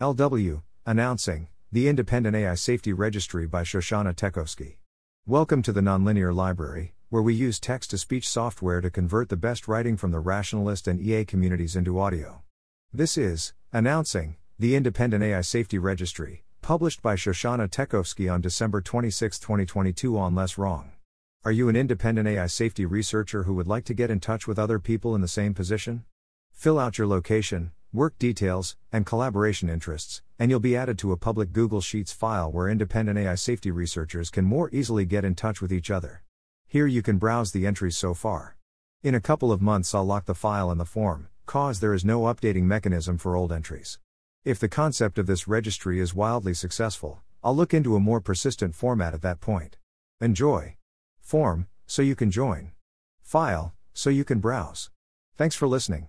LW, announcing the Independent AI Safety Registry by Shoshannah Tekofsky. Welcome to the Nonlinear Library, where we use text to speech software to convert the best writing from the rationalist and EA communities into audio. This is announcing the Independent AI Safety Registry, published by Shoshannah Tekofsky on December 26, 2022 on Less Wrong. Are you an independent AI safety researcher who would like to get in touch with other people in the same position? Fill out your location, work details, and collaboration interests, and you'll be added to a public Google Sheets file where independent AI safety researchers can more easily get in touch with each other. Here you can browse the entries so far. In a couple of months, I'll lock the file and the form, cause there is no updating mechanism for old entries. If the concept of this registry is wildly successful, I'll look into a more persistent format at that point. Enjoy. Form, so you can join. File, so you can browse. Thanks for listening.